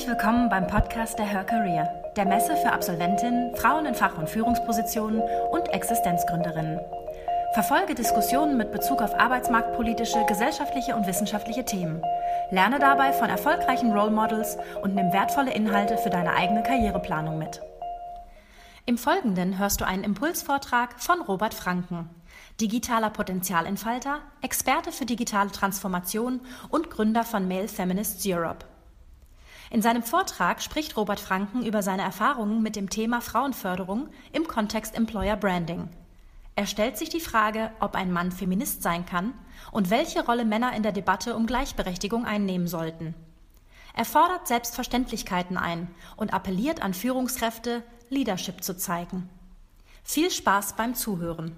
Herzlich willkommen beim Podcast der Her Career, der Messe für Absolventinnen, Frauen in Fach- und Führungspositionen und Existenzgründerinnen. Verfolge Diskussionen mit Bezug auf arbeitsmarktpolitische, gesellschaftliche und wissenschaftliche Themen. Lerne dabei von erfolgreichen Role Models und nimm wertvolle Inhalte für deine eigene Karriereplanung mit. Im Folgenden hörst du einen Impulsvortrag von Robert Franken, digitaler Potenzialentfalter, Experte für digitale Transformation und Gründer von Male Feminists Europe. In seinem Vortrag spricht Robert Franken über seine Erfahrungen mit dem Thema Frauenförderung im Kontext Employer Branding. Er stellt sich die Frage, ob ein Mann Feminist sein kann und welche Rolle Männer in der Debatte um Gleichberechtigung einnehmen sollten. Er fordert Selbstverständlichkeiten ein und appelliert an Führungskräfte, Leadership zu zeigen. Viel Spaß beim Zuhören.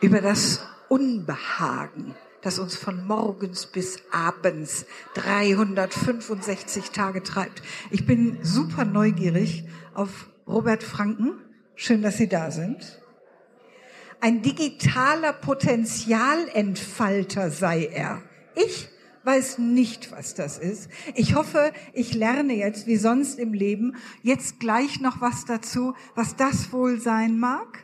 Über das Unbehagen das uns von morgens bis abends 365 Tage treibt. Ich bin super neugierig auf Robert Franken. Schön, dass Sie da sind. Ein digitaler Potenzialentfalter sei er. Ich weiß nicht, was das ist. Ich hoffe, ich lerne jetzt, wie sonst im Leben, jetzt gleich noch was dazu, was das wohl sein mag.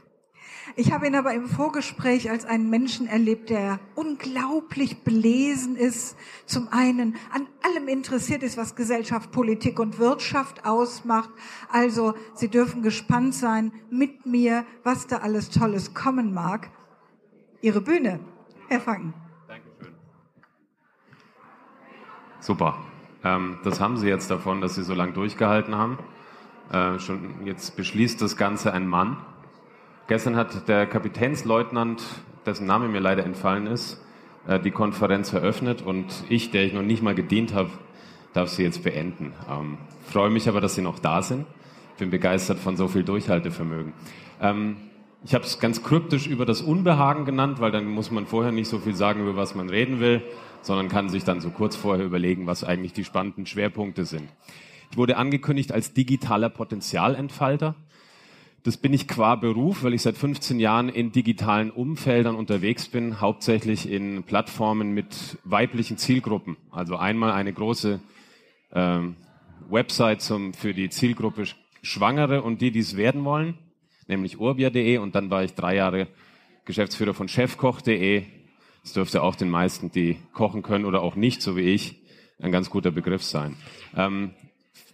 Ich habe ihn aber im Vorgespräch als einen Menschen erlebt, der unglaublich belesen ist, zum einen an allem interessiert ist, was Gesellschaft, Politik und Wirtschaft ausmacht. Also Sie dürfen gespannt sein mit mir, was da alles Tolles kommen mag. Ihre Bühne, Herr Franken. Dankeschön. Super. Ähm, das haben Sie jetzt davon, dass Sie so lange durchgehalten haben. Äh, schon jetzt beschließt das Ganze ein Mann. Gestern hat der Kapitänsleutnant, dessen Name mir leider entfallen ist, äh, die Konferenz eröffnet und ich, der ich noch nicht mal gedient habe, darf sie jetzt beenden. Ähm, freue mich aber, dass Sie noch da sind. Bin begeistert von so viel Durchhaltevermögen. Ähm, ich habe es ganz kryptisch über das Unbehagen genannt, weil dann muss man vorher nicht so viel sagen, über was man reden will, sondern kann sich dann so kurz vorher überlegen, was eigentlich die spannenden Schwerpunkte sind. Ich wurde angekündigt als digitaler Potenzialentfalter. Das bin ich qua Beruf, weil ich seit 15 Jahren in digitalen Umfeldern unterwegs bin, hauptsächlich in Plattformen mit weiblichen Zielgruppen. Also einmal eine große ähm, Website zum, für die Zielgruppe Schwangere und die, die es werden wollen, nämlich urbia.de und dann war ich drei Jahre Geschäftsführer von chefkoch.de. Das dürfte auch den meisten, die kochen können oder auch nicht, so wie ich, ein ganz guter Begriff sein. Ähm,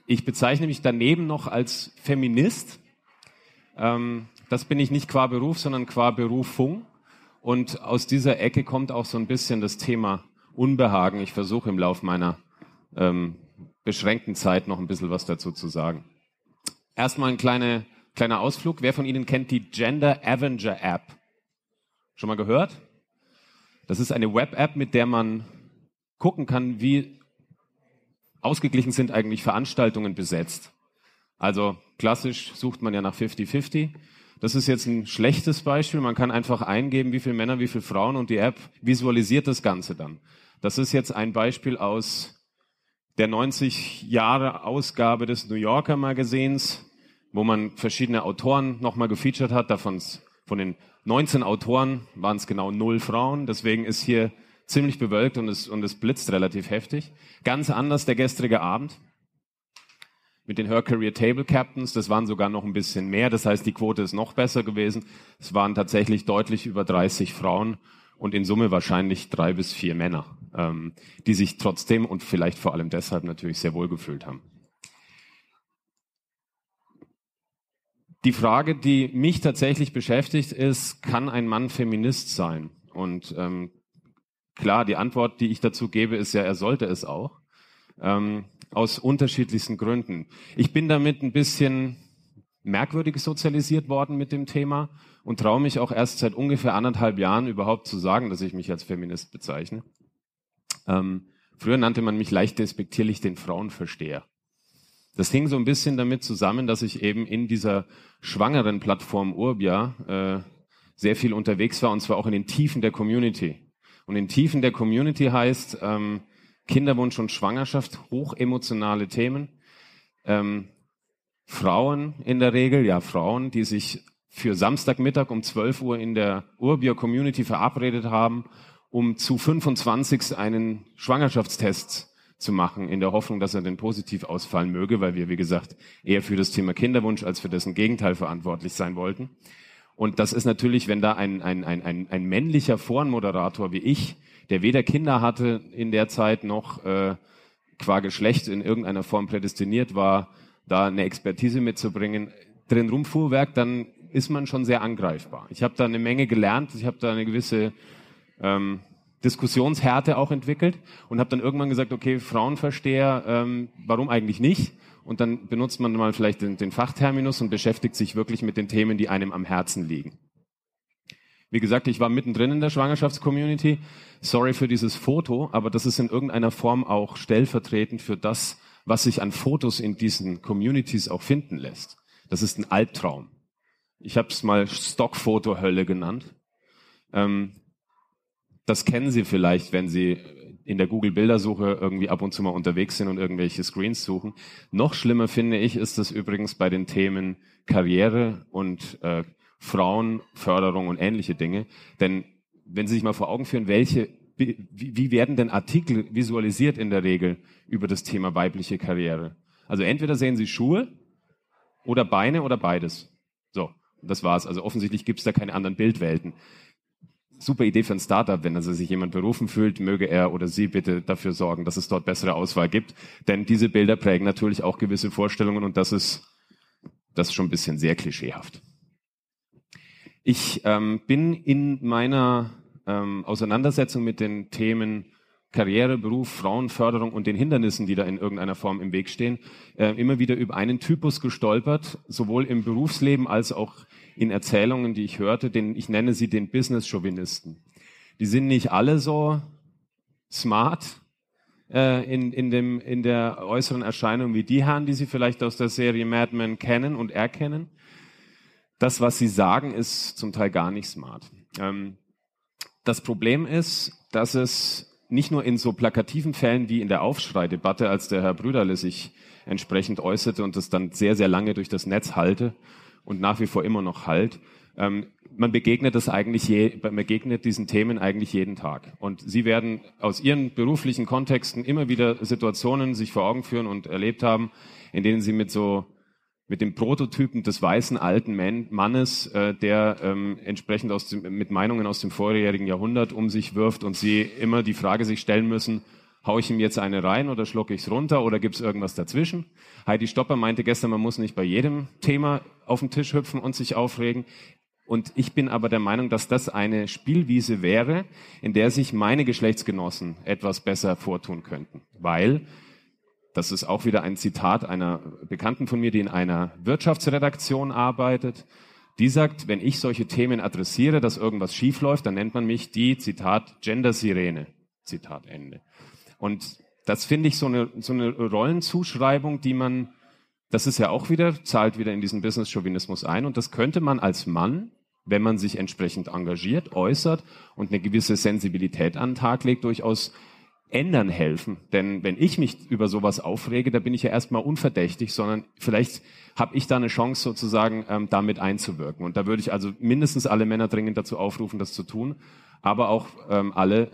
ich bezeichne mich daneben noch als Feminist ähm, das bin ich nicht qua Beruf, sondern qua Berufung. Und aus dieser Ecke kommt auch so ein bisschen das Thema Unbehagen. Ich versuche im Laufe meiner ähm, beschränkten Zeit noch ein bisschen was dazu zu sagen. Erstmal ein kleine, kleiner Ausflug. Wer von Ihnen kennt die Gender Avenger App? Schon mal gehört? Das ist eine Web-App, mit der man gucken kann, wie ausgeglichen sind eigentlich Veranstaltungen besetzt. Also klassisch sucht man ja nach 50-50. Das ist jetzt ein schlechtes Beispiel. Man kann einfach eingeben, wie viele Männer, wie viele Frauen und die App visualisiert das Ganze dann. Das ist jetzt ein Beispiel aus der 90 Jahre Ausgabe des New Yorker Magazins, wo man verschiedene Autoren nochmal gefeatured hat. Davon von den 19 Autoren waren es genau null Frauen. Deswegen ist hier ziemlich bewölkt und es, und es blitzt relativ heftig. Ganz anders der gestrige Abend mit den Her Career Table Captains. Das waren sogar noch ein bisschen mehr. Das heißt, die Quote ist noch besser gewesen. Es waren tatsächlich deutlich über 30 Frauen und in Summe wahrscheinlich drei bis vier Männer, ähm, die sich trotzdem und vielleicht vor allem deshalb natürlich sehr wohl gefühlt haben. Die Frage, die mich tatsächlich beschäftigt, ist, kann ein Mann Feminist sein? Und ähm, klar, die Antwort, die ich dazu gebe, ist ja, er sollte es auch. Ähm, aus unterschiedlichsten Gründen. Ich bin damit ein bisschen merkwürdig sozialisiert worden mit dem Thema und traue mich auch erst seit ungefähr anderthalb Jahren überhaupt zu sagen, dass ich mich als Feminist bezeichne. Ähm, früher nannte man mich leicht despektierlich den Frauenversteher. Das hing so ein bisschen damit zusammen, dass ich eben in dieser schwangeren Plattform Urbia äh, sehr viel unterwegs war und zwar auch in den Tiefen der Community. Und in Tiefen der Community heißt, ähm, Kinderwunsch und Schwangerschaft, hochemotionale Themen. Ähm, Frauen in der Regel, ja Frauen, die sich für Samstagmittag um 12 Uhr in der Urbio Community verabredet haben, um zu 25 einen Schwangerschaftstest zu machen, in der Hoffnung, dass er denn positiv ausfallen möge, weil wir, wie gesagt, eher für das Thema Kinderwunsch als für dessen Gegenteil verantwortlich sein wollten. Und das ist natürlich, wenn da ein, ein, ein, ein, männlicher Forenmoderator wie ich, der weder Kinder hatte in der Zeit noch äh, qua Geschlecht in irgendeiner Form prädestiniert war, da eine Expertise mitzubringen, drin rumfuhrwerk, dann ist man schon sehr angreifbar. Ich habe da eine Menge gelernt, ich habe da eine gewisse ähm, Diskussionshärte auch entwickelt und habe dann irgendwann gesagt, okay, Frauenversteher, ähm, warum eigentlich nicht? Und dann benutzt man mal vielleicht den, den Fachterminus und beschäftigt sich wirklich mit den Themen, die einem am Herzen liegen. Wie gesagt, ich war mittendrin in der Schwangerschaftscommunity. Sorry für dieses Foto, aber das ist in irgendeiner Form auch stellvertretend für das, was sich an Fotos in diesen Communities auch finden lässt. Das ist ein Albtraum. Ich habe es mal Stockfoto-Hölle genannt. Ähm, das kennen Sie vielleicht, wenn Sie in der Google-Bildersuche irgendwie ab und zu mal unterwegs sind und irgendwelche Screens suchen. Noch schlimmer finde ich, ist das übrigens bei den Themen Karriere und äh, Frauenförderung und ähnliche Dinge. Denn wenn Sie sich mal vor Augen führen, welche, wie, wie werden denn Artikel visualisiert in der Regel über das Thema weibliche Karriere? Also entweder sehen Sie Schuhe oder Beine oder beides. So, das war's. Also offensichtlich gibt es da keine anderen Bildwelten super Idee für ein Startup, wenn also sich jemand berufen fühlt, möge er oder sie bitte dafür sorgen, dass es dort bessere Auswahl gibt. Denn diese Bilder prägen natürlich auch gewisse Vorstellungen und das ist, das ist schon ein bisschen sehr klischeehaft. Ich ähm, bin in meiner ähm, Auseinandersetzung mit den Themen Karriere, Beruf, Frauenförderung und den Hindernissen, die da in irgendeiner Form im Weg stehen, äh, immer wieder über einen Typus gestolpert, sowohl im Berufsleben als auch in Erzählungen, die ich hörte, den, ich nenne sie den Business-Chauvinisten. Die sind nicht alle so smart äh, in, in, dem, in der äußeren Erscheinung wie die Herren, die Sie vielleicht aus der Serie Mad Men kennen und erkennen. Das, was sie sagen, ist zum Teil gar nicht smart. Ähm, das Problem ist, dass es nicht nur in so plakativen Fällen wie in der Aufschrei-Debatte, als der Herr Brüderle sich entsprechend äußerte und das dann sehr, sehr lange durch das Netz halte, und nach wie vor immer noch halt. Ähm, man begegnet das eigentlich je, man begegnet diesen Themen eigentlich jeden Tag. Und Sie werden aus Ihren beruflichen Kontexten immer wieder Situationen sich vor Augen führen und erlebt haben, in denen Sie mit so mit dem Prototypen des weißen alten Mannes, äh, der ähm, entsprechend aus dem, mit Meinungen aus dem vorjährigen Jahrhundert um sich wirft und Sie immer die Frage sich stellen müssen, Hau ich ihm jetzt eine rein oder schlucke ich es runter oder gibt es irgendwas dazwischen? Heidi Stopper meinte gestern, man muss nicht bei jedem Thema auf den Tisch hüpfen und sich aufregen. Und ich bin aber der Meinung, dass das eine Spielwiese wäre, in der sich meine Geschlechtsgenossen etwas besser vortun könnten. Weil, das ist auch wieder ein Zitat einer Bekannten von mir, die in einer Wirtschaftsredaktion arbeitet, die sagt, wenn ich solche Themen adressiere, dass irgendwas schiefläuft, dann nennt man mich die, Zitat, Gender-Sirene. Zitat Ende. Und das finde ich so eine, so eine Rollenzuschreibung, die man, das ist ja auch wieder, zahlt wieder in diesen Business-Chauvinismus ein. Und das könnte man als Mann, wenn man sich entsprechend engagiert, äußert und eine gewisse Sensibilität an den Tag legt, durchaus ändern helfen. Denn wenn ich mich über sowas aufrege, da bin ich ja erstmal unverdächtig, sondern vielleicht habe ich da eine Chance sozusagen ähm, damit einzuwirken. Und da würde ich also mindestens alle Männer dringend dazu aufrufen, das zu tun aber auch ähm, alle,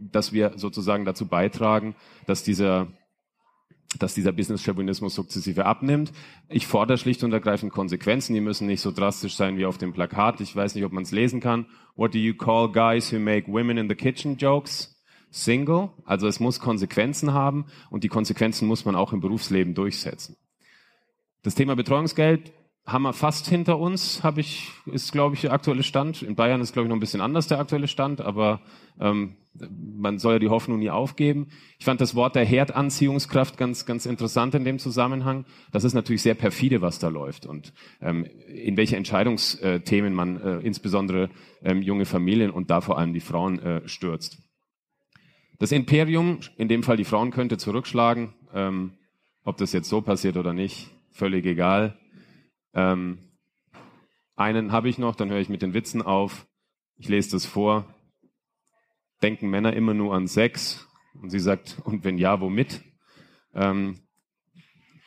dass wir sozusagen dazu beitragen, dass dieser dass dieser Business-Chauvinismus sukzessive abnimmt. Ich fordere schlicht und ergreifend Konsequenzen. Die müssen nicht so drastisch sein wie auf dem Plakat. Ich weiß nicht, ob man es lesen kann. What do you call guys who make women in the kitchen jokes? Single. Also es muss Konsequenzen haben und die Konsequenzen muss man auch im Berufsleben durchsetzen. Das Thema Betreuungsgeld haben wir fast hinter uns, habe ich, ist glaube ich der aktuelle Stand. In Bayern ist glaube ich noch ein bisschen anders der aktuelle Stand, aber ähm, man soll ja die Hoffnung nie aufgeben. Ich fand das Wort der Herdanziehungskraft ganz, ganz interessant in dem Zusammenhang. Das ist natürlich sehr perfide, was da läuft und ähm, in welche Entscheidungsthemen man äh, insbesondere ähm, junge Familien und da vor allem die Frauen äh, stürzt. Das Imperium, in dem Fall die Frauen, könnte zurückschlagen. Ähm, ob das jetzt so passiert oder nicht, völlig egal. Ähm, einen habe ich noch, dann höre ich mit den Witzen auf. Ich lese das vor. Denken Männer immer nur an Sex? Und sie sagt, und wenn ja, womit? Ähm,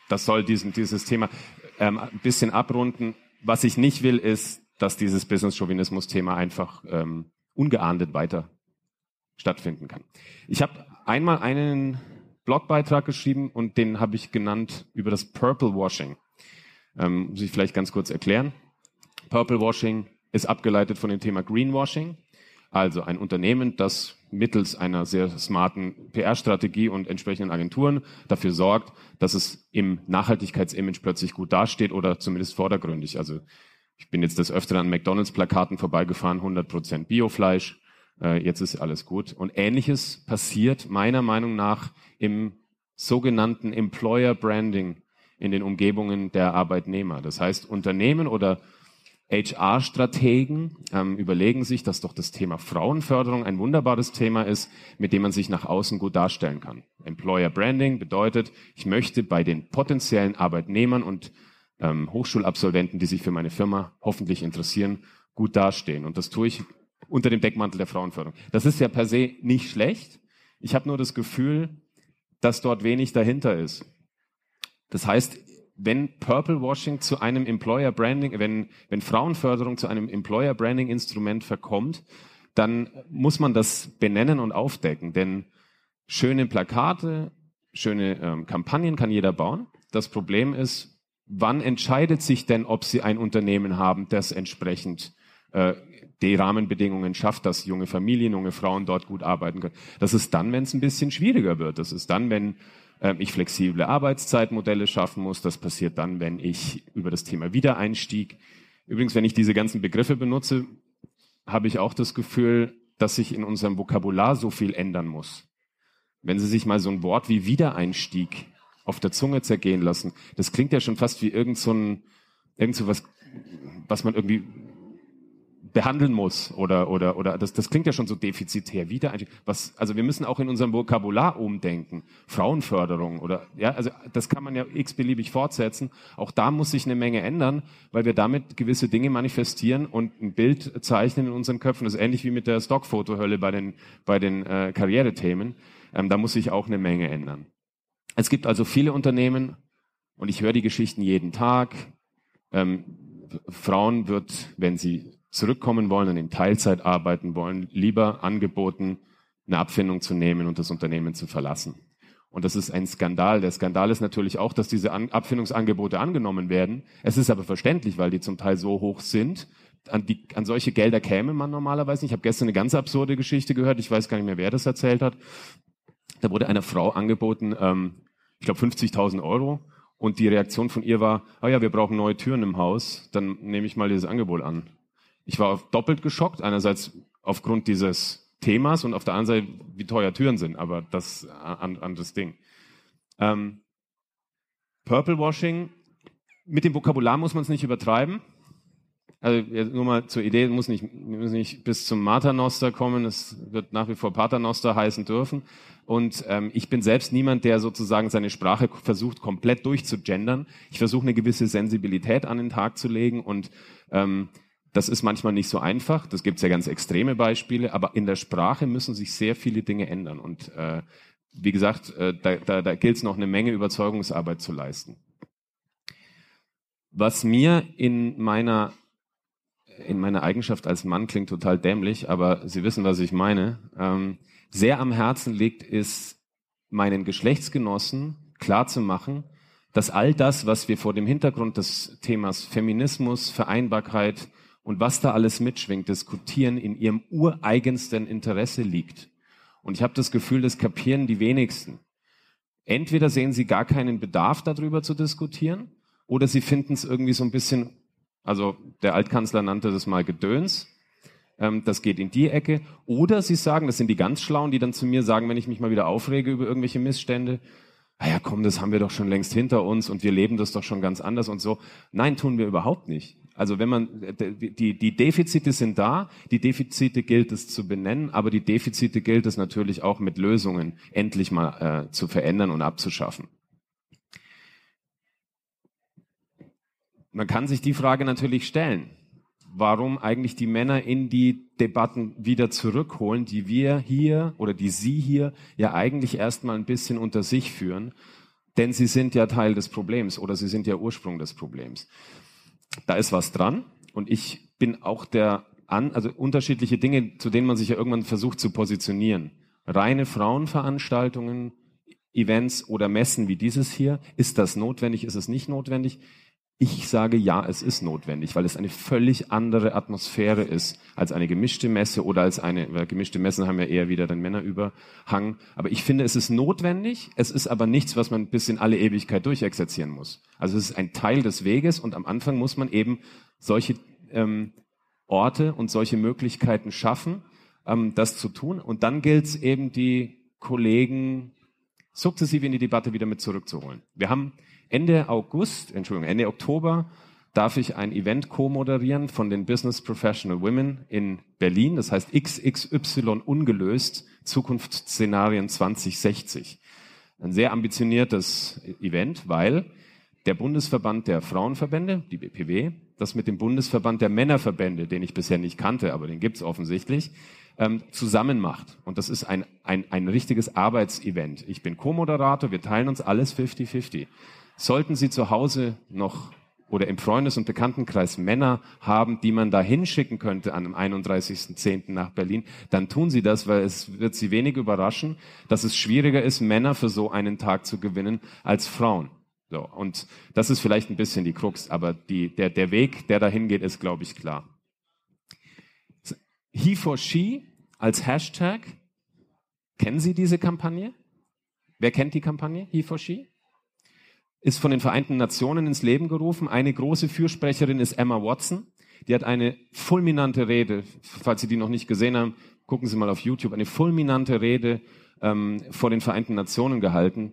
das soll diesen, dieses Thema ähm, ein bisschen abrunden. Was ich nicht will, ist, dass dieses Business-Chauvinismus-Thema einfach ähm, ungeahndet weiter stattfinden kann. Ich habe einmal einen Blogbeitrag geschrieben und den habe ich genannt über das Purple Washing. Ähm, muss ich vielleicht ganz kurz erklären. Purple Washing ist abgeleitet von dem Thema Greenwashing. Also ein Unternehmen, das mittels einer sehr smarten PR-Strategie und entsprechenden Agenturen dafür sorgt, dass es im Nachhaltigkeitsimage plötzlich gut dasteht oder zumindest vordergründig. Also ich bin jetzt des Öfteren an McDonalds-Plakaten vorbeigefahren, 100% Biofleisch, äh, jetzt ist alles gut. Und ähnliches passiert meiner Meinung nach im sogenannten Employer Branding in den Umgebungen der Arbeitnehmer. Das heißt, Unternehmen oder HR-Strategen ähm, überlegen sich, dass doch das Thema Frauenförderung ein wunderbares Thema ist, mit dem man sich nach außen gut darstellen kann. Employer Branding bedeutet, ich möchte bei den potenziellen Arbeitnehmern und ähm, Hochschulabsolventen, die sich für meine Firma hoffentlich interessieren, gut dastehen. Und das tue ich unter dem Deckmantel der Frauenförderung. Das ist ja per se nicht schlecht. Ich habe nur das Gefühl, dass dort wenig dahinter ist. Das heißt, wenn Purple Washing zu einem Employer Branding, wenn, wenn Frauenförderung zu einem Employer Branding Instrument verkommt, dann muss man das benennen und aufdecken. Denn schöne Plakate, schöne ähm, Kampagnen kann jeder bauen. Das Problem ist, wann entscheidet sich denn, ob Sie ein Unternehmen haben, das entsprechend äh, die Rahmenbedingungen schafft, dass junge Familien, junge Frauen dort gut arbeiten können. Das ist dann, wenn es ein bisschen schwieriger wird. Das ist dann, wenn äh, ich flexible Arbeitszeitmodelle schaffen muss. Das passiert dann, wenn ich über das Thema Wiedereinstieg. Übrigens, wenn ich diese ganzen Begriffe benutze, habe ich auch das Gefühl, dass sich in unserem Vokabular so viel ändern muss. Wenn Sie sich mal so ein Wort wie Wiedereinstieg auf der Zunge zergehen lassen, das klingt ja schon fast wie irgend so ein, irgend so was, was man irgendwie behandeln muss oder oder oder das das klingt ja schon so defizitär. Wieder was also wir müssen auch in unserem Vokabular umdenken. Frauenförderung oder ja also das kann man ja x-beliebig fortsetzen. Auch da muss sich eine Menge ändern weil wir damit gewisse Dinge manifestieren und ein Bild zeichnen in unseren Köpfen. Das ist ähnlich wie mit der Stockfotohölle bei den bei den äh, Karrierethemen. Ähm, da muss sich auch eine Menge ändern. Es gibt also viele Unternehmen und ich höre die Geschichten jeden Tag. Ähm, Frauen wird, wenn sie zurückkommen wollen und in Teilzeit arbeiten wollen, lieber angeboten, eine Abfindung zu nehmen und das Unternehmen zu verlassen. Und das ist ein Skandal. Der Skandal ist natürlich auch, dass diese An Abfindungsangebote angenommen werden. Es ist aber verständlich, weil die zum Teil so hoch sind. An, die, an solche Gelder käme man normalerweise nicht. Ich habe gestern eine ganz absurde Geschichte gehört. Ich weiß gar nicht mehr, wer das erzählt hat. Da wurde einer Frau angeboten, ähm, ich glaube 50.000 Euro. Und die Reaktion von ihr war, oh ja, wir brauchen neue Türen im Haus. Dann nehme ich mal dieses Angebot an ich war doppelt geschockt. Einerseits aufgrund dieses Themas und auf der anderen Seite, wie teuer Türen sind. Aber das ist ein anderes Ding. Ähm, Purple Washing, mit dem Vokabular muss man es nicht übertreiben. Also nur mal zur Idee, muss nicht, muss nicht bis zum Maternoster kommen, es wird nach wie vor Paternoster heißen dürfen. Und ähm, ich bin selbst niemand, der sozusagen seine Sprache versucht, komplett durchzugendern. Ich versuche eine gewisse Sensibilität an den Tag zu legen und ähm, das ist manchmal nicht so einfach. Das gibt es ja ganz extreme Beispiele, aber in der Sprache müssen sich sehr viele Dinge ändern. Und äh, wie gesagt, äh, da, da, da gilt es noch eine Menge Überzeugungsarbeit zu leisten. Was mir in meiner in meiner Eigenschaft als Mann klingt total dämlich, aber Sie wissen, was ich meine. Ähm, sehr am Herzen liegt, ist meinen Geschlechtsgenossen klarzumachen, dass all das, was wir vor dem Hintergrund des Themas Feminismus, Vereinbarkeit, und was da alles mitschwingt, diskutieren, in ihrem ureigensten Interesse liegt. Und ich habe das Gefühl, das kapieren die wenigsten. Entweder sehen sie gar keinen Bedarf darüber zu diskutieren, oder sie finden es irgendwie so ein bisschen, also der Altkanzler nannte das mal Gedöns, ähm, das geht in die Ecke, oder sie sagen, das sind die ganz Schlauen, die dann zu mir sagen, wenn ich mich mal wieder aufrege über irgendwelche Missstände, naja, ah komm, das haben wir doch schon längst hinter uns und wir leben das doch schon ganz anders und so. Nein, tun wir überhaupt nicht. Also wenn man, die, die Defizite sind da, die Defizite gilt es zu benennen, aber die Defizite gilt es natürlich auch mit Lösungen endlich mal äh, zu verändern und abzuschaffen. Man kann sich die Frage natürlich stellen, warum eigentlich die Männer in die Debatten wieder zurückholen, die wir hier oder die Sie hier ja eigentlich erstmal ein bisschen unter sich führen, denn sie sind ja Teil des Problems oder sie sind ja Ursprung des Problems da ist was dran. Und ich bin auch der an, also unterschiedliche Dinge, zu denen man sich ja irgendwann versucht zu positionieren. Reine Frauenveranstaltungen Events oder Messen wie dieses hier. Ist das notwendig? Ist es nicht notwendig? Ich sage ja, es ist notwendig, weil es eine völlig andere Atmosphäre ist als eine gemischte Messe oder als eine, weil gemischte Messen haben ja eher wieder den Männerüberhang. Aber ich finde, es ist notwendig. Es ist aber nichts, was man bis in alle Ewigkeit durchexerzieren muss. Also es ist ein Teil des Weges und am Anfang muss man eben solche ähm, Orte und solche Möglichkeiten schaffen, ähm, das zu tun. Und dann gilt es eben, die Kollegen sukzessive in die Debatte wieder mit zurückzuholen. Wir haben Ende August, Entschuldigung, Ende Oktober darf ich ein Event co-moderieren von den Business Professional Women in Berlin. Das heißt XXY ungelöst, Zukunftsszenarien 2060. Ein sehr ambitioniertes Event, weil der Bundesverband der Frauenverbände, die BPW, das mit dem Bundesverband der Männerverbände, den ich bisher nicht kannte, aber den gibt's offensichtlich, ähm, zusammen macht. Und das ist ein, ein, ein richtiges Arbeitsevent. Ich bin Co-Moderator, wir teilen uns alles 50-50. Sollten Sie zu Hause noch oder im Freundes- und Bekanntenkreis Männer haben, die man da hinschicken könnte an dem 31.10. nach Berlin, dann tun Sie das, weil es wird Sie wenig überraschen, dass es schwieriger ist, Männer für so einen Tag zu gewinnen als Frauen. So, und das ist vielleicht ein bisschen die Krux, aber die, der, der Weg, der dahin geht, ist, glaube ich, klar. He for She als Hashtag. Kennen Sie diese Kampagne? Wer kennt die Kampagne He for She? Ist von den Vereinten Nationen ins Leben gerufen. Eine große Fürsprecherin ist Emma Watson. Die hat eine fulminante Rede, falls Sie die noch nicht gesehen haben, gucken Sie mal auf YouTube, eine fulminante Rede ähm, vor den Vereinten Nationen gehalten,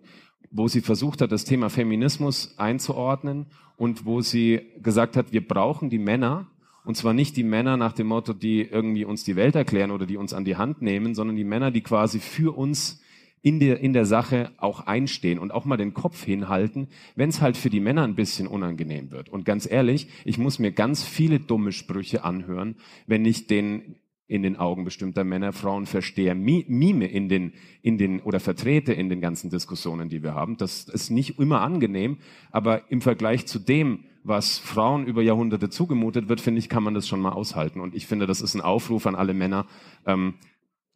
wo sie versucht hat, das Thema Feminismus einzuordnen und wo sie gesagt hat, wir brauchen die Männer, und zwar nicht die Männer nach dem Motto, die irgendwie uns die Welt erklären oder die uns an die Hand nehmen, sondern die Männer, die quasi für uns in der, in der Sache auch einstehen und auch mal den Kopf hinhalten, wenn es halt für die Männer ein bisschen unangenehm wird. Und ganz ehrlich, ich muss mir ganz viele dumme Sprüche anhören, wenn ich den in den Augen bestimmter Männer, Frauen verstehe, mime in den, in den, oder vertrete in den ganzen Diskussionen, die wir haben. Das ist nicht immer angenehm, aber im Vergleich zu dem, was Frauen über Jahrhunderte zugemutet wird, finde ich, kann man das schon mal aushalten. Und ich finde, das ist ein Aufruf an alle Männer, ähm,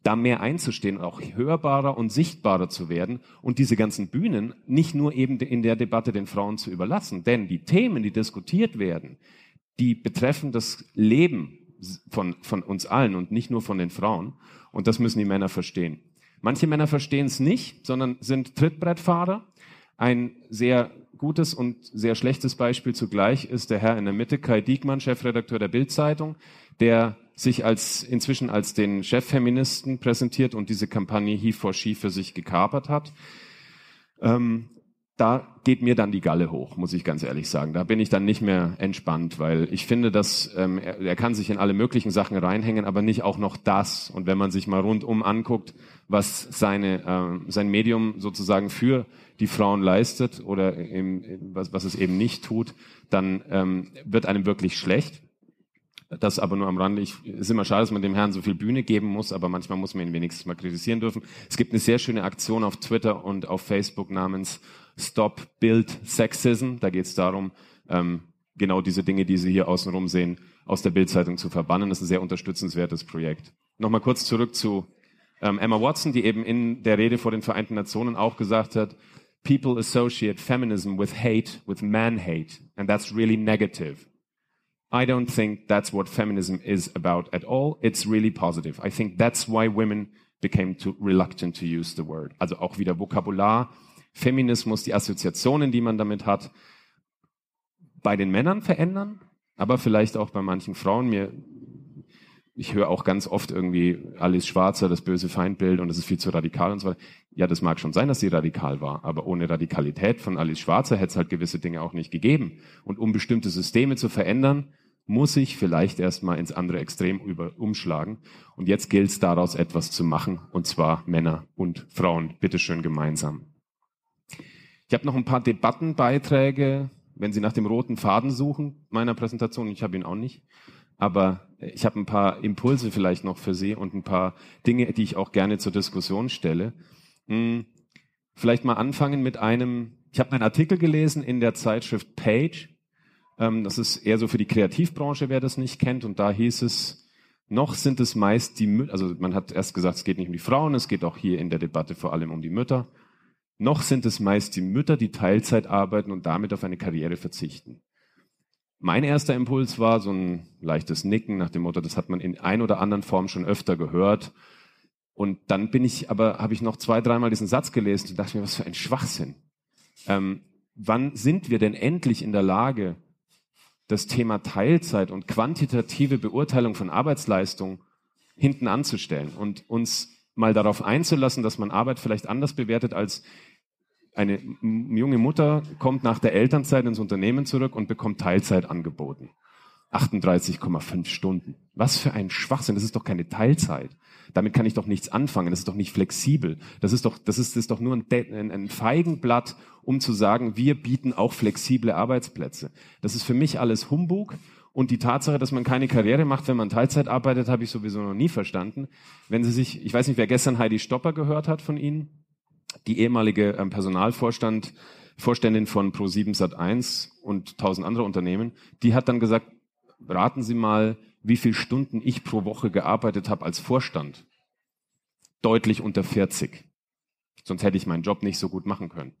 da mehr einzustehen, auch hörbarer und sichtbarer zu werden und diese ganzen Bühnen nicht nur eben in der Debatte den Frauen zu überlassen. Denn die Themen, die diskutiert werden, die betreffen das Leben von, von uns allen und nicht nur von den Frauen. Und das müssen die Männer verstehen. Manche Männer verstehen es nicht, sondern sind Trittbrettfahrer. Ein sehr gutes und sehr schlechtes Beispiel zugleich ist der Herr in der Mitte, Kai Diekmann, Chefredakteur der Bildzeitung, der sich als inzwischen als den Cheffeministen präsentiert und diese Kampagne He for She für sich gekapert hat. Ähm, da geht mir dann die Galle hoch, muss ich ganz ehrlich sagen. Da bin ich dann nicht mehr entspannt, weil ich finde, dass ähm, er, er kann sich in alle möglichen Sachen reinhängen, aber nicht auch noch das. Und wenn man sich mal rundum anguckt, was seine äh, sein Medium sozusagen für die Frauen leistet oder im, was, was es eben nicht tut, dann ähm, wird einem wirklich schlecht. Das aber nur am Rande. Ich, ist immer schade, dass man dem Herrn so viel Bühne geben muss, aber manchmal muss man ihn wenigstens mal kritisieren dürfen. Es gibt eine sehr schöne Aktion auf Twitter und auf Facebook namens Stop Build Sexism. Da geht es darum, ähm, genau diese Dinge, die Sie hier außenrum sehen, aus der Bildzeitung zu verbannen. Das ist ein sehr unterstützenswertes Projekt. Nochmal kurz zurück zu ähm, Emma Watson, die eben in der Rede vor den Vereinten Nationen auch gesagt hat, People associate feminism with hate, with man hate, and that's really negative. I don't think that's what feminism is about at all. It's really positive. I think that's why women became too reluctant to use the word. Also auch wieder Vokabular, Feminismus, die Assoziationen, die man damit hat, bei den Männern verändern, aber vielleicht auch bei manchen Frauen. Mir, ich höre auch ganz oft irgendwie Alice Schwarzer, das böse Feindbild und das ist viel zu radikal und so weiter. Ja, das mag schon sein, dass sie radikal war, aber ohne Radikalität von Alice Schwarzer hätte es halt gewisse Dinge auch nicht gegeben. Und um bestimmte Systeme zu verändern, muss ich vielleicht erstmal ins andere Extrem über, umschlagen. Und jetzt gilt es daraus etwas zu machen, und zwar Männer und Frauen, bitteschön gemeinsam. Ich habe noch ein paar Debattenbeiträge, wenn Sie nach dem roten Faden suchen meiner Präsentation. Ich habe ihn auch nicht, aber ich habe ein paar Impulse vielleicht noch für Sie und ein paar Dinge, die ich auch gerne zur Diskussion stelle. Hm, vielleicht mal anfangen mit einem, ich habe einen Artikel gelesen in der Zeitschrift Page ähm, das ist eher so für die Kreativbranche, wer das nicht kennt. Und da hieß es, noch sind es meist die Mütter, also man hat erst gesagt, es geht nicht um die Frauen, es geht auch hier in der Debatte vor allem um die Mütter. noch sind es meist die Mütter, die Teilzeit arbeiten und damit auf eine Karriere verzichten. Mein erster Impuls war so ein leichtes Nicken nach dem Motto, das hat man in ein oder anderen Form schon öfter gehört. Und dann bin ich, aber habe ich noch zwei, dreimal diesen Satz gelesen und dachte mir, was für ein Schwachsinn. Ähm, wann sind wir denn endlich in der Lage, das Thema Teilzeit und quantitative Beurteilung von Arbeitsleistung hinten anzustellen und uns mal darauf einzulassen, dass man Arbeit vielleicht anders bewertet als eine junge Mutter kommt nach der Elternzeit ins Unternehmen zurück und bekommt Teilzeit angeboten. 38,5 Stunden. Was für ein Schwachsinn. Das ist doch keine Teilzeit. Damit kann ich doch nichts anfangen. Das ist doch nicht flexibel. Das ist doch, das ist, das ist doch nur ein, ein, ein Feigenblatt, um zu sagen, wir bieten auch flexible Arbeitsplätze. Das ist für mich alles Humbug. Und die Tatsache, dass man keine Karriere macht, wenn man Teilzeit arbeitet, habe ich sowieso noch nie verstanden. Wenn Sie sich, ich weiß nicht, wer gestern Heidi Stopper gehört hat von Ihnen, die ehemalige ähm, Personalvorstand, Vorständin von Pro7 Sat1 und tausend andere Unternehmen, die hat dann gesagt, raten Sie mal, wie viele Stunden ich pro Woche gearbeitet habe als Vorstand. Deutlich unter 40. Sonst hätte ich meinen Job nicht so gut machen können.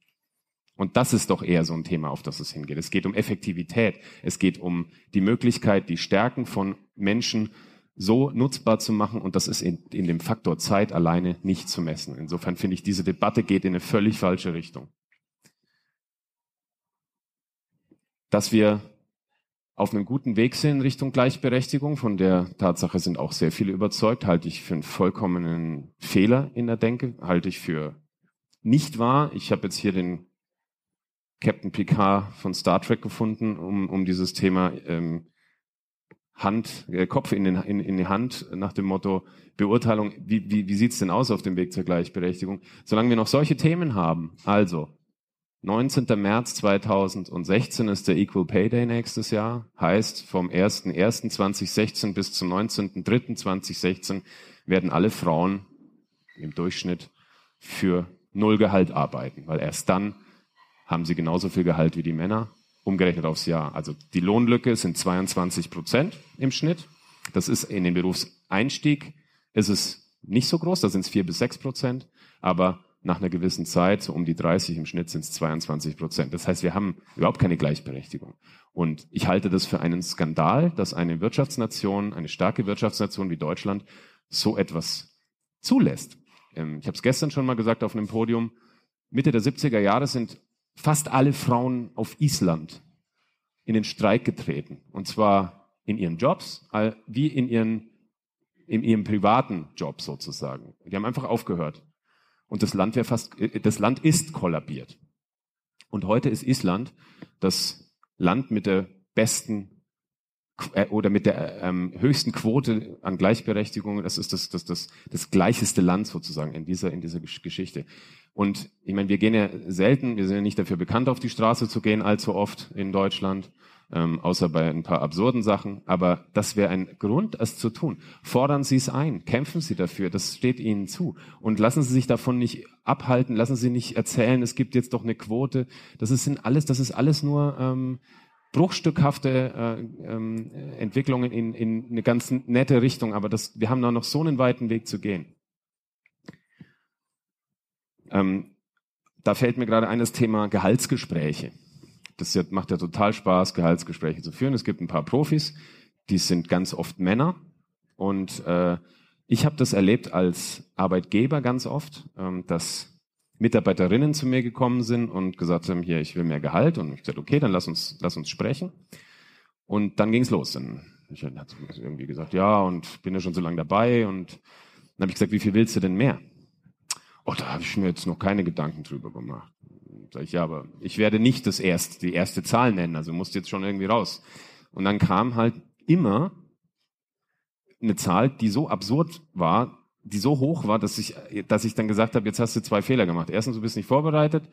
Und das ist doch eher so ein Thema, auf das es hingeht. Es geht um Effektivität. Es geht um die Möglichkeit, die Stärken von Menschen so nutzbar zu machen. Und das ist in, in dem Faktor Zeit alleine nicht zu messen. Insofern finde ich, diese Debatte geht in eine völlig falsche Richtung. Dass wir auf einem guten Weg sind in Richtung Gleichberechtigung. Von der Tatsache sind auch sehr viele überzeugt. Halte ich für einen vollkommenen Fehler in der Denke. Halte ich für nicht wahr. Ich habe jetzt hier den Captain Picard von Star Trek gefunden, um, um dieses Thema ähm, Hand, äh, Kopf in, den, in, in die Hand nach dem Motto Beurteilung, wie, wie, wie sieht's denn aus auf dem Weg zur Gleichberechtigung? Solange wir noch solche Themen haben, also 19. März 2016 ist der Equal Pay Day nächstes Jahr. Heißt, vom 1.1.2016 bis zum 19.3.2016 werden alle Frauen im Durchschnitt für Null Gehalt arbeiten, weil erst dann haben sie genauso viel Gehalt wie die Männer, umgerechnet aufs Jahr. Also die Lohnlücke sind 22 Prozent im Schnitt. Das ist in den Berufseinstieg ist es nicht so groß, da sind es vier bis sechs Prozent, aber nach einer gewissen Zeit, so um die 30 im Schnitt sind es 22 Prozent. Das heißt, wir haben überhaupt keine Gleichberechtigung. Und ich halte das für einen Skandal, dass eine Wirtschaftsnation, eine starke Wirtschaftsnation wie Deutschland so etwas zulässt. Ähm, ich habe es gestern schon mal gesagt auf einem Podium. Mitte der 70er Jahre sind fast alle Frauen auf Island in den Streik getreten. Und zwar in ihren Jobs wie in ihren, in ihrem privaten Job sozusagen. Die haben einfach aufgehört. Und das Land wäre fast, äh, das Land ist kollabiert. Und heute ist Island das Land mit der besten äh, oder mit der ähm, höchsten Quote an Gleichberechtigung. Das ist das, das, das, das gleicheste Land sozusagen in dieser, in dieser Geschichte. Und ich meine, wir gehen ja selten, wir sind ja nicht dafür bekannt, auf die Straße zu gehen, allzu oft in Deutschland ähm, außer bei ein paar absurden Sachen. Aber das wäre ein Grund, es zu tun. Fordern Sie es ein, kämpfen Sie dafür, das steht Ihnen zu. Und lassen Sie sich davon nicht abhalten, lassen Sie nicht erzählen, es gibt jetzt doch eine Quote. Das ist alles, das ist alles nur ähm, bruchstückhafte äh, ähm, Entwicklungen in, in eine ganz nette Richtung. Aber das, wir haben da noch so einen weiten Weg zu gehen. Ähm, da fällt mir gerade ein das Thema Gehaltsgespräche. Das macht ja total Spaß, Gehaltsgespräche zu führen. Es gibt ein paar Profis, die sind ganz oft Männer. Und äh, ich habe das erlebt als Arbeitgeber ganz oft, ähm, dass Mitarbeiterinnen zu mir gekommen sind und gesagt haben, hier, ich will mehr Gehalt. Und ich gesagt, okay, dann lass uns, lass uns sprechen. Und dann ging's los. Dann ich hat irgendwie gesagt, ja, und bin ja schon so lange dabei. Und dann habe ich gesagt, wie viel willst du denn mehr? Oh, da habe ich mir jetzt noch keine Gedanken drüber gemacht. Sag ich, ja, aber ich werde nicht das erste, die erste Zahl nennen, also musst jetzt schon irgendwie raus. Und dann kam halt immer eine Zahl, die so absurd war, die so hoch war, dass ich, dass ich dann gesagt habe, jetzt hast du zwei Fehler gemacht. Erstens, du bist nicht vorbereitet.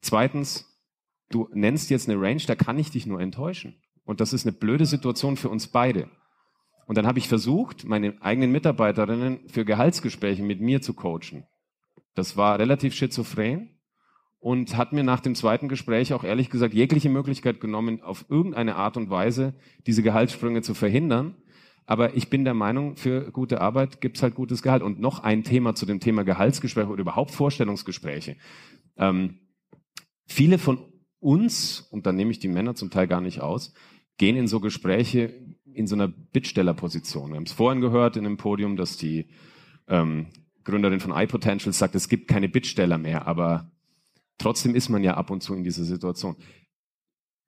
Zweitens, du nennst jetzt eine Range, da kann ich dich nur enttäuschen. Und das ist eine blöde Situation für uns beide. Und dann habe ich versucht, meine eigenen Mitarbeiterinnen für Gehaltsgespräche mit mir zu coachen. Das war relativ schizophren und hat mir nach dem zweiten Gespräch auch ehrlich gesagt jegliche Möglichkeit genommen, auf irgendeine Art und Weise diese Gehaltssprünge zu verhindern. Aber ich bin der Meinung, für gute Arbeit gibt's halt gutes Gehalt. Und noch ein Thema zu dem Thema Gehaltsgespräche oder überhaupt Vorstellungsgespräche. Ähm, viele von uns, und da nehme ich die Männer zum Teil gar nicht aus, gehen in so Gespräche in so einer Bittstellerposition. Wir haben es vorhin gehört in einem Podium, dass die ähm, Gründerin von iPotential sagt, es gibt keine Bittsteller mehr, aber trotzdem ist man ja ab und zu in dieser Situation.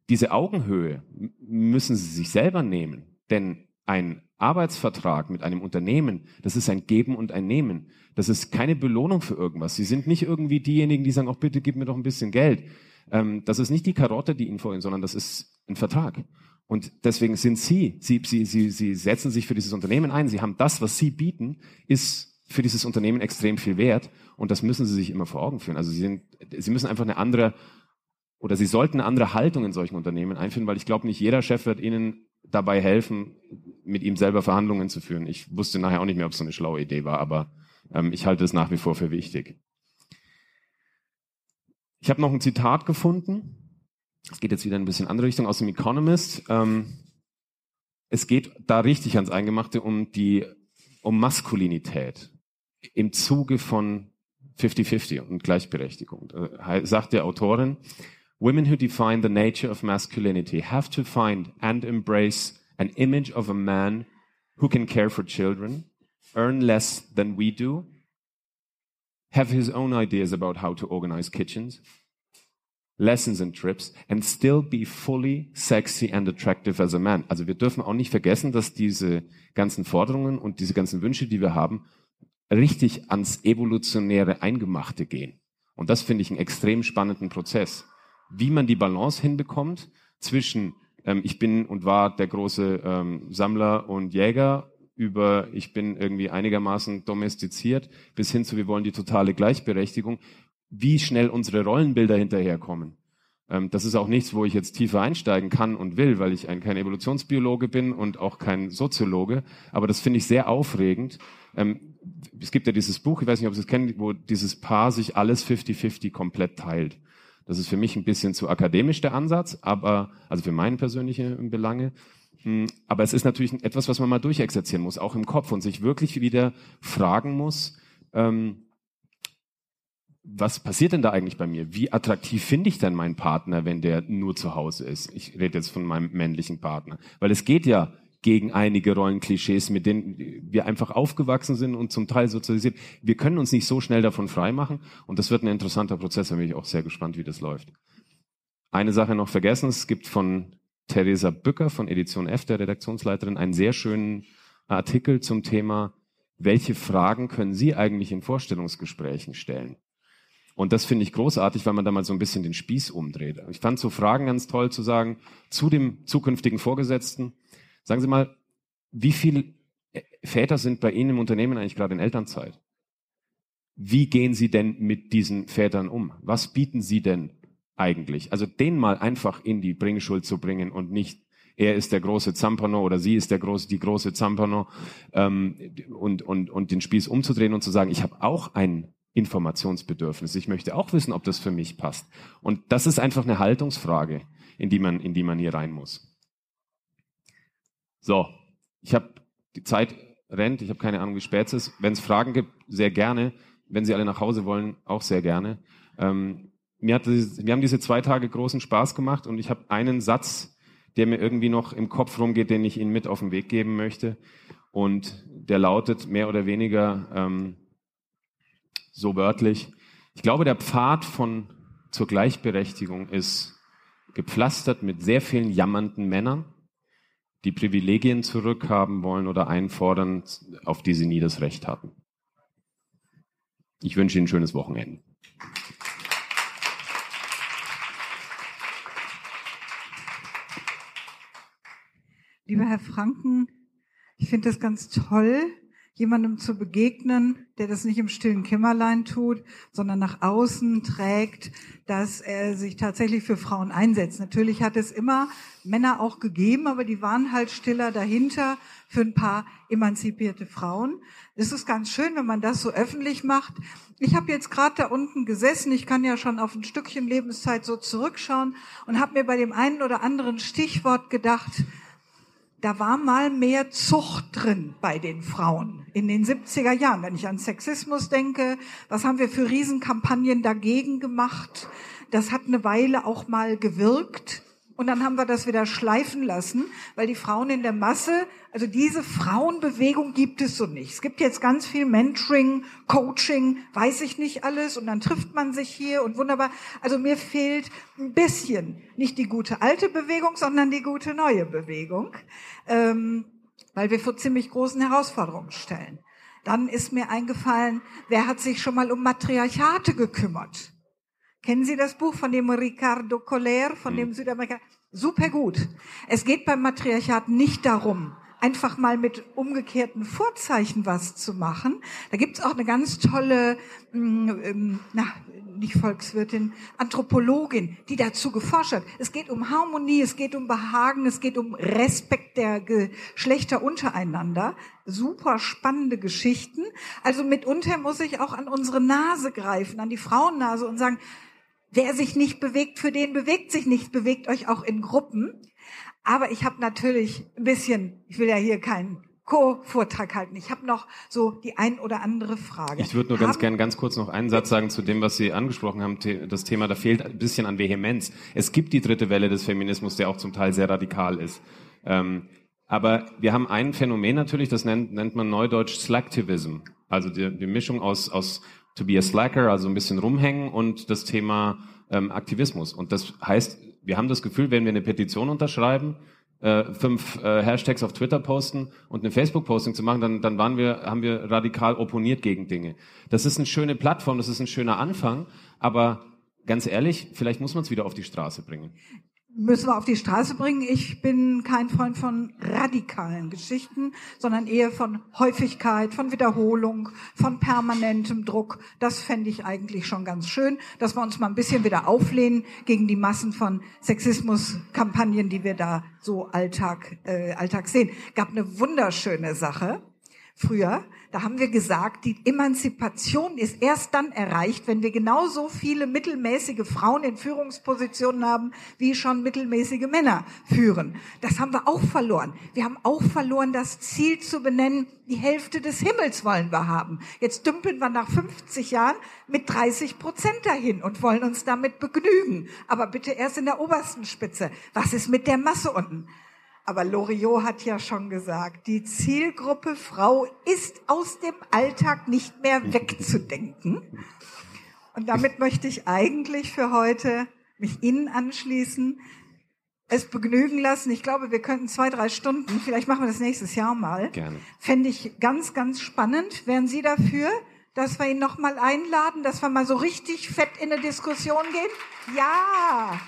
Diese Augenhöhe müssen Sie sich selber nehmen, denn ein Arbeitsvertrag mit einem Unternehmen, das ist ein Geben und ein Nehmen. Das ist keine Belohnung für irgendwas. Sie sind nicht irgendwie diejenigen, die sagen, auch bitte gib mir doch ein bisschen Geld. Ähm, das ist nicht die Karotte, die Ihnen vorhin, sondern das ist ein Vertrag. Und deswegen sind Sie, Sie, Sie, Sie, Sie setzen sich für dieses Unternehmen ein. Sie haben das, was Sie bieten, ist für dieses Unternehmen extrem viel wert. Und das müssen Sie sich immer vor Augen führen. Also Sie sind, Sie müssen einfach eine andere oder Sie sollten eine andere Haltung in solchen Unternehmen einführen, weil ich glaube, nicht jeder Chef wird Ihnen dabei helfen, mit ihm selber Verhandlungen zu führen. Ich wusste nachher auch nicht mehr, ob es so eine schlaue Idee war, aber ähm, ich halte es nach wie vor für wichtig. Ich habe noch ein Zitat gefunden. Es geht jetzt wieder in ein bisschen andere Richtung aus dem Economist. Ähm, es geht da richtig ans Eingemachte um die um Maskulinität im Zuge von 50-50 und Gleichberechtigung. Da sagt der Autorin, Women who define the nature of masculinity have to find and embrace an image of a man who can care for children, earn less than we do, have his own ideas about how to organize kitchens, lessons and trips, and still be fully sexy and attractive as a man. Also wir dürfen auch nicht vergessen, dass diese ganzen Forderungen und diese ganzen Wünsche, die wir haben, richtig ans evolutionäre Eingemachte gehen. Und das finde ich einen extrem spannenden Prozess wie man die Balance hinbekommt zwischen ähm, ich bin und war der große ähm, Sammler und Jäger über ich bin irgendwie einigermaßen domestiziert bis hin zu wir wollen die totale Gleichberechtigung, wie schnell unsere Rollenbilder hinterherkommen. Ähm, das ist auch nichts, wo ich jetzt tiefer einsteigen kann und will, weil ich ein, kein Evolutionsbiologe bin und auch kein Soziologe. Aber das finde ich sehr aufregend. Ähm, es gibt ja dieses Buch, ich weiß nicht, ob Sie es kennen, wo dieses Paar sich alles 50-50 komplett teilt. Das ist für mich ein bisschen zu akademisch der Ansatz, aber, also für meine persönlichen Belange. Hm, aber es ist natürlich etwas, was man mal durchexerzieren muss, auch im Kopf und sich wirklich wieder fragen muss, ähm, was passiert denn da eigentlich bei mir? Wie attraktiv finde ich denn meinen Partner, wenn der nur zu Hause ist? Ich rede jetzt von meinem männlichen Partner. Weil es geht ja gegen einige Rollenklischees, mit denen wir einfach aufgewachsen sind und zum Teil sozialisiert. Wir können uns nicht so schnell davon freimachen und das wird ein interessanter Prozess, da bin ich auch sehr gespannt, wie das läuft. Eine Sache noch vergessen, es gibt von Theresa Bücker von Edition F, der Redaktionsleiterin, einen sehr schönen Artikel zum Thema, welche Fragen können Sie eigentlich in Vorstellungsgesprächen stellen? Und das finde ich großartig, weil man da mal so ein bisschen den Spieß umdreht. Ich fand so Fragen ganz toll zu sagen zu dem zukünftigen Vorgesetzten, Sagen Sie mal, wie viele Väter sind bei Ihnen im Unternehmen eigentlich gerade in Elternzeit? Wie gehen Sie denn mit diesen Vätern um? Was bieten Sie denn eigentlich? Also den mal einfach in die Bringschuld zu bringen und nicht er ist der große Zampano oder sie ist der große, die große Zampano ähm, und, und, und den Spieß umzudrehen und zu sagen, ich habe auch ein Informationsbedürfnis. Ich möchte auch wissen, ob das für mich passt. Und das ist einfach eine Haltungsfrage, in die man, in die man hier rein muss. So, ich habe die Zeit rennt, ich habe keine Ahnung, wie spät es ist. Wenn es Fragen gibt, sehr gerne. Wenn Sie alle nach Hause wollen, auch sehr gerne. Ähm, mir hat das, wir haben diese zwei Tage großen Spaß gemacht und ich habe einen Satz, der mir irgendwie noch im Kopf rumgeht, den ich Ihnen mit auf den Weg geben möchte. Und der lautet mehr oder weniger ähm, so wörtlich. Ich glaube, der Pfad von zur Gleichberechtigung ist gepflastert mit sehr vielen jammernden Männern die Privilegien zurückhaben wollen oder einfordern, auf die sie nie das Recht hatten. Ich wünsche Ihnen ein schönes Wochenende. Lieber Herr Franken, ich finde das ganz toll, jemandem zu begegnen, der das nicht im stillen Kämmerlein tut, sondern nach außen trägt, dass er sich tatsächlich für Frauen einsetzt. Natürlich hat es immer Männer auch gegeben, aber die waren halt stiller dahinter für ein paar emanzipierte Frauen. Es ist ganz schön, wenn man das so öffentlich macht. Ich habe jetzt gerade da unten gesessen, ich kann ja schon auf ein Stückchen Lebenszeit so zurückschauen und habe mir bei dem einen oder anderen Stichwort gedacht, da war mal mehr Zucht drin bei den Frauen in den 70er Jahren. Wenn ich an Sexismus denke, was haben wir für Riesenkampagnen dagegen gemacht? Das hat eine Weile auch mal gewirkt. Und dann haben wir das wieder schleifen lassen, weil die Frauen in der Masse, also diese Frauenbewegung gibt es so nicht. Es gibt jetzt ganz viel Mentoring, Coaching, weiß ich nicht alles und dann trifft man sich hier und wunderbar. Also mir fehlt ein bisschen nicht die gute alte Bewegung, sondern die gute neue Bewegung, ähm, weil wir vor ziemlich großen Herausforderungen stellen. Dann ist mir eingefallen, wer hat sich schon mal um Matriarchate gekümmert? Kennen Sie das Buch von dem Ricardo Coller, von dem hm. Südamerikaner? Super gut. Es geht beim Matriarchat nicht darum, einfach mal mit umgekehrten Vorzeichen was zu machen. Da gibt's auch eine ganz tolle, mm, ähm, na, nicht Volkswirtin, Anthropologin, die dazu geforscht hat. Es geht um Harmonie, es geht um Behagen, es geht um Respekt der Geschlechter untereinander. Super spannende Geschichten. Also mitunter muss ich auch an unsere Nase greifen, an die Frauennase und sagen, Wer sich nicht bewegt, für den bewegt sich nicht, bewegt euch auch in Gruppen. Aber ich habe natürlich ein bisschen, ich will ja hier keinen Co-Vortrag halten. Ich habe noch so die ein oder andere Frage. Ich würde nur ganz gern ganz kurz noch einen Satz sagen zu dem, was Sie angesprochen haben. Das Thema, da fehlt ein bisschen an Vehemenz. Es gibt die dritte Welle des Feminismus, der auch zum Teil sehr radikal ist. Ähm, aber wir haben ein Phänomen natürlich, das nennt, nennt man neudeutsch Slacktivism. Also die, die Mischung aus, aus to be a slacker, also ein bisschen rumhängen und das Thema ähm, Aktivismus. Und das heißt, wir haben das Gefühl, wenn wir eine Petition unterschreiben, äh, fünf äh, Hashtags auf Twitter posten und eine Facebook-Posting zu machen, dann, dann waren wir, haben wir radikal opponiert gegen Dinge. Das ist eine schöne Plattform, das ist ein schöner Anfang, aber ganz ehrlich, vielleicht muss man es wieder auf die Straße bringen müssen wir auf die Straße bringen. Ich bin kein Freund von radikalen Geschichten, sondern eher von Häufigkeit, von Wiederholung, von permanentem Druck. Das fände ich eigentlich schon ganz schön, dass wir uns mal ein bisschen wieder auflehnen gegen die Massen von Sexismuskampagnen, die wir da so Alltag, äh, Alltag sehen. Gab eine wunderschöne Sache früher. Da haben wir gesagt, die Emanzipation ist erst dann erreicht, wenn wir genauso viele mittelmäßige Frauen in Führungspositionen haben, wie schon mittelmäßige Männer führen. Das haben wir auch verloren. Wir haben auch verloren, das Ziel zu benennen, die Hälfte des Himmels wollen wir haben. Jetzt dümpeln wir nach 50 Jahren mit 30 Prozent dahin und wollen uns damit begnügen. Aber bitte erst in der obersten Spitze. Was ist mit der Masse unten? Aber Loriot hat ja schon gesagt, die Zielgruppe Frau ist aus dem Alltag nicht mehr wegzudenken. Und damit möchte ich eigentlich für heute mich Ihnen anschließen, es begnügen lassen. Ich glaube, wir könnten zwei, drei Stunden, vielleicht machen wir das nächstes Jahr mal. Gerne. Fände ich ganz, ganz spannend. Wären Sie dafür, dass wir ihn nochmal einladen, dass wir mal so richtig fett in eine Diskussion gehen? Ja.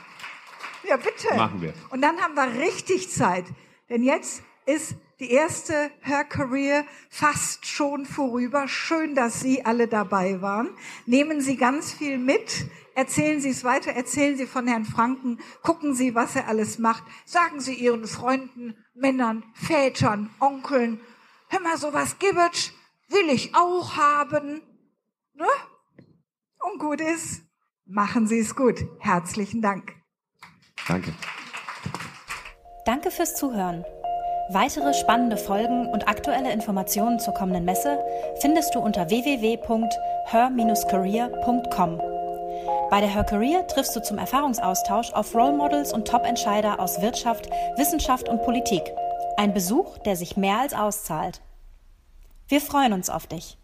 Ja, bitte. Machen wir. Und dann haben wir richtig Zeit. Denn jetzt ist die erste Her Career fast schon vorüber. Schön, dass Sie alle dabei waren. Nehmen Sie ganz viel mit. Erzählen Sie es weiter. Erzählen Sie von Herrn Franken. Gucken Sie, was er alles macht. Sagen Sie Ihren Freunden, Männern, Vätern, Onkeln. Hör mal, sowas Gibbetsch will ich auch haben. Ne? Und gut ist, machen Sie es gut. Herzlichen Dank. Danke. Danke fürs Zuhören. Weitere spannende Folgen und aktuelle Informationen zur kommenden Messe findest du unter www.her-career.com. Bei der Her Career triffst du zum Erfahrungsaustausch auf Role Models und Top-Entscheider aus Wirtschaft, Wissenschaft und Politik. Ein Besuch, der sich mehr als auszahlt. Wir freuen uns auf dich.